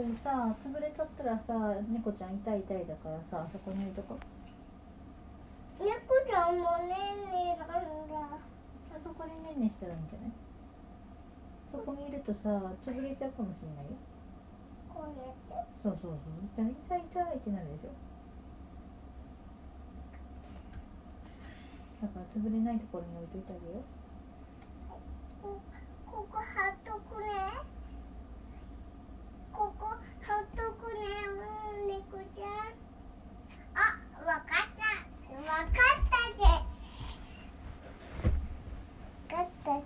それさ潰れちゃったらさ猫ちゃん痛い痛いだからさそこにいるとこ。猫ちゃんもねんねなんだあそこでねんねしたらいいんじゃない？そこにいるとさ潰れちゃうかもしれないよ。こうやって？そうそうそう。痛い痛い痛いってなるでしょ。だから潰れないところに置いといてあげよう。こここ貼っとくねここ貼っとくねうん猫ちゃん。あわかった。わかったぜ。わかったぜ。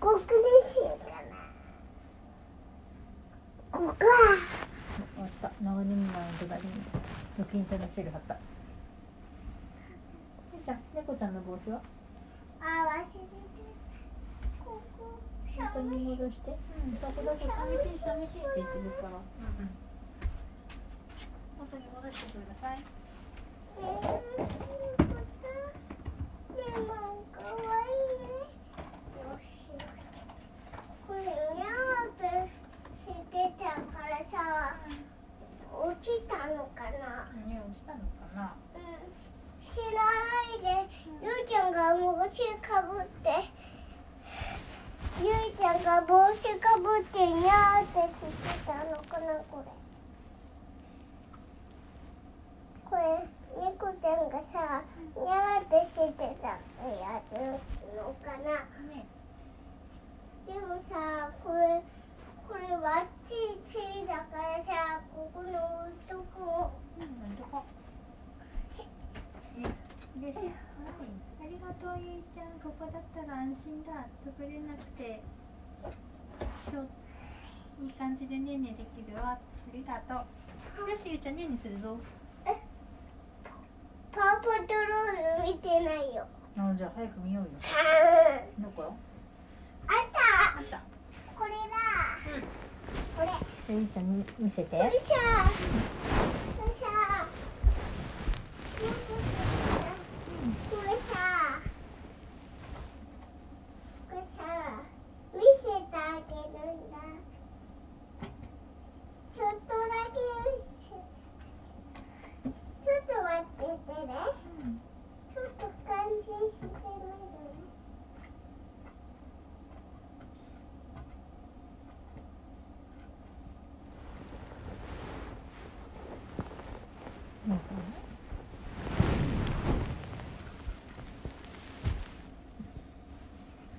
ここでしようかな。ここは。あった。長ネギマの隣に預金者のシール貼った。じゃあ猫ちゃんの帽子は？あ忘れて元に戻して。うん。そこだけ寂しい寂しいって言ってるから。うん。うん元に戻してください。えー、またレモンかわい。い。ねよしこれにゃーってしてたからさ落ちたのかな何落ちたのかなうん知らない。でゆうちゃんが帽子かぶってゆいちゃんが帽子かぶってにゃーってしてたのかなこれ。これ猫ちゃんがさにゃーってしてたやつのかな。ね。でもさこれこれはちいちいだからさここのとこ。うんどこ？よし、はい、ありがとうゆいちゃんここだったら安心だ。潰れなくて。そう。いい感じでねんねできるわ。ありがとう。よしゆいちゃんねんねするぞ。パワーパトロール見てないよ。あじゃあ早く見ようよ。あ どこ？った。あった。これだ。うん。これ。こゆいちゃんに見せて。れさこれさこれさこれさ見せてあげるんだちょっとだけ見せちょっと待っててねうんちょっと感心してみるねうん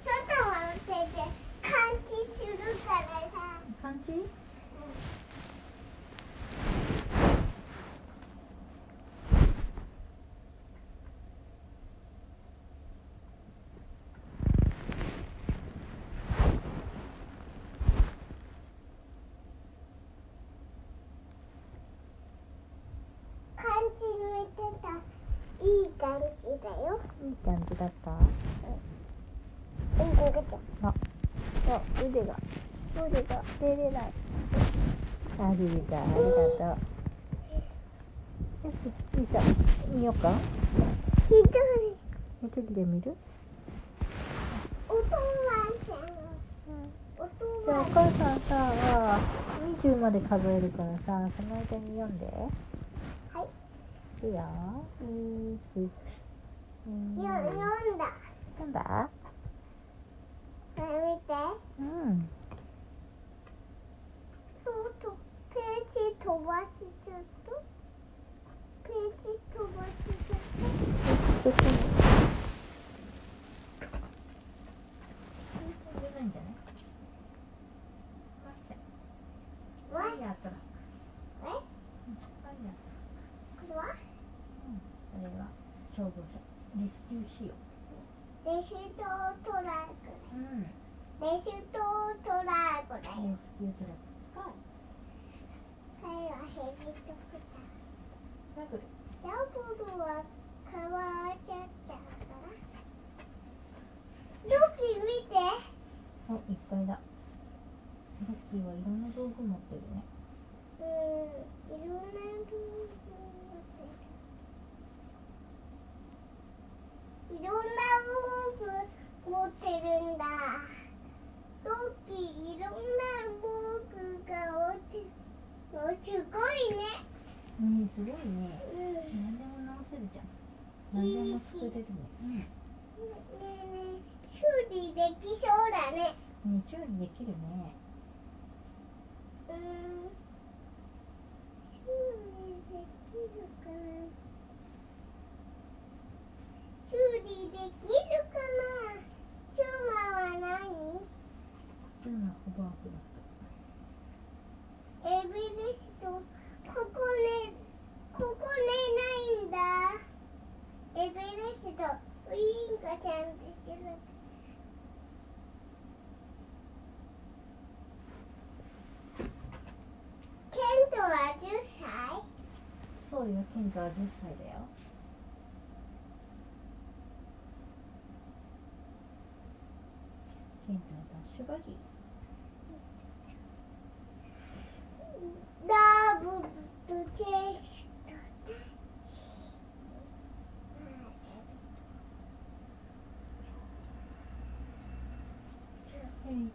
ちょっと待ってて感知するからさ感じだよ。いい感じだった？うん。こがちゃあ、そう腕が腕が出れない。ありがありがとう。よしゃん見ようか？ひどい。一人で見る？お父さんお父じゃあおさん母さんさ20まで数えるからさその間に読んで。はい。いいよ。1よ読んだ。読んだ？これ見て。うんそうとページ飛ばしちゃったページ飛ばしちゃったちょっと読めないんじゃないワッチャわワイヤートラックえワイヤーこれはそれは消防車レスキュー仕様レシートトラックうん。レシートトラックだレよスキュートラック。はヘビチョクダブルダブルは変わっちゃったからロキ見て。おいっぱいだ。ロッキーはいろんな道具持ってるね。うん。いろんな道具持ってるいろんな道具持ってるんだロキいろんな道具服が落ちもうすごいねうんすごいね。何でも直せるじゃん。何でも作れるねうん。えねえ修理できそうだね。ね修理できるね。うん。修理できるかな。修理できるかな。チューマは何？普通のホバークラフエビレストここねここねないんだエビレストウィーンがちゃんとしてるケントは10歳？そうよケントは10歳だよ。ケントはダッシュバギーダブルチェストタッチ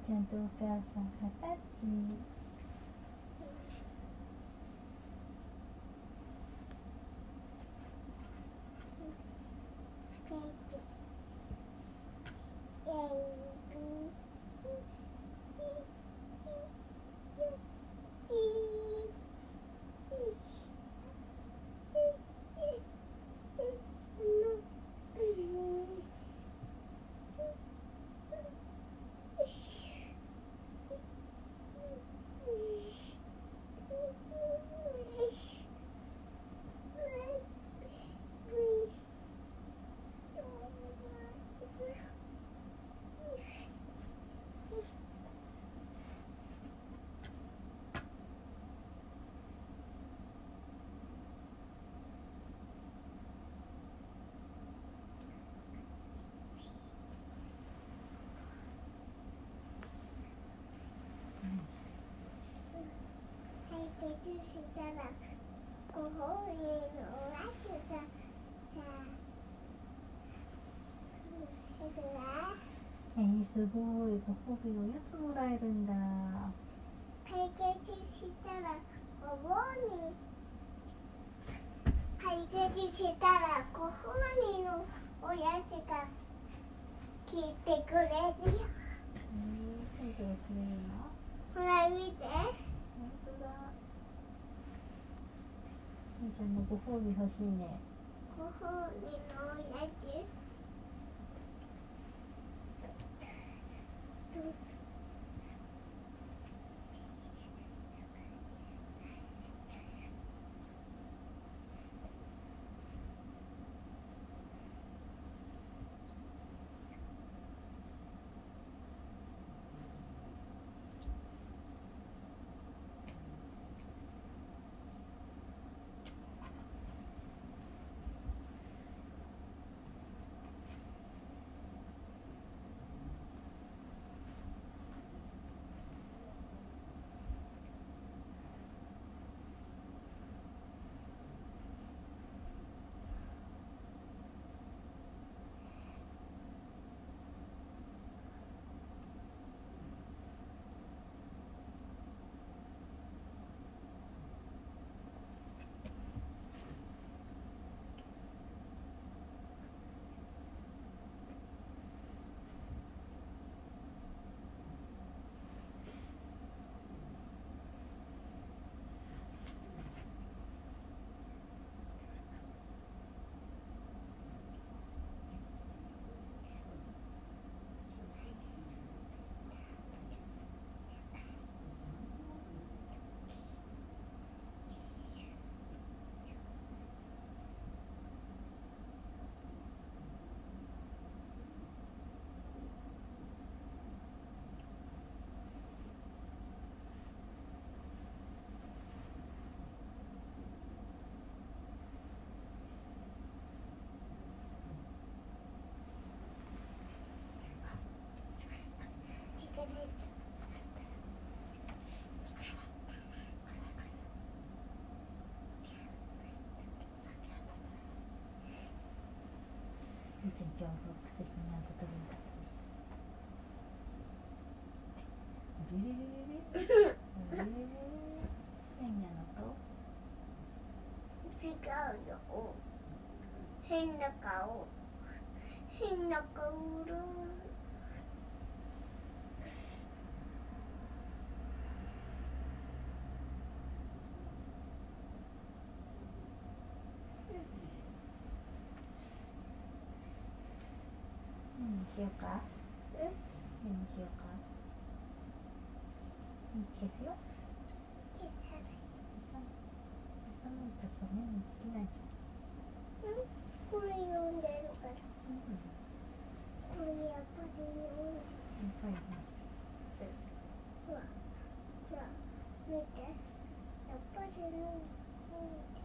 エリちゃんとお母したらご本人のおわけがさあうんそれはえー、すごいご褒美おやつもらえるんだ。解決したらご本人解決したらご本人のおやつが聞いてくれるよ。えー、ほら見て本当だケンちゃんのご褒美欲しいね。ご褒美のおやつ？変な。違うよ。変な顔。変な顔。ようか？え？何にしようか？うん消すよ。消さない消さ消さないとさ目につけないじうん。これ読んでるから。ゃんうん。これやっぱり読んでやっぱりねほらほら見て。やっぱり読んで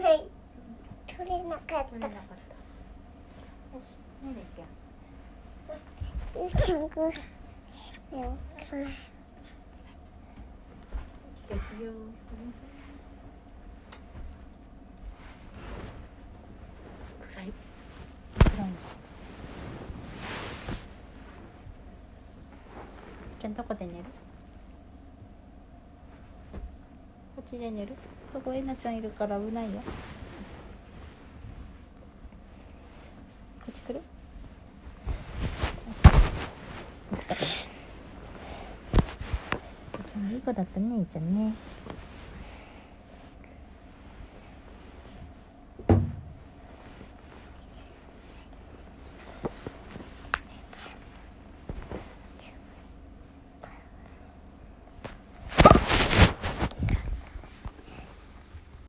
ない取れない取れなかった。よしねでしょ暗い暗いのじゃあどこで寝るこっちで寝るここえなちゃんいるから危ないよこっち来るいい子だったねいいちゃんね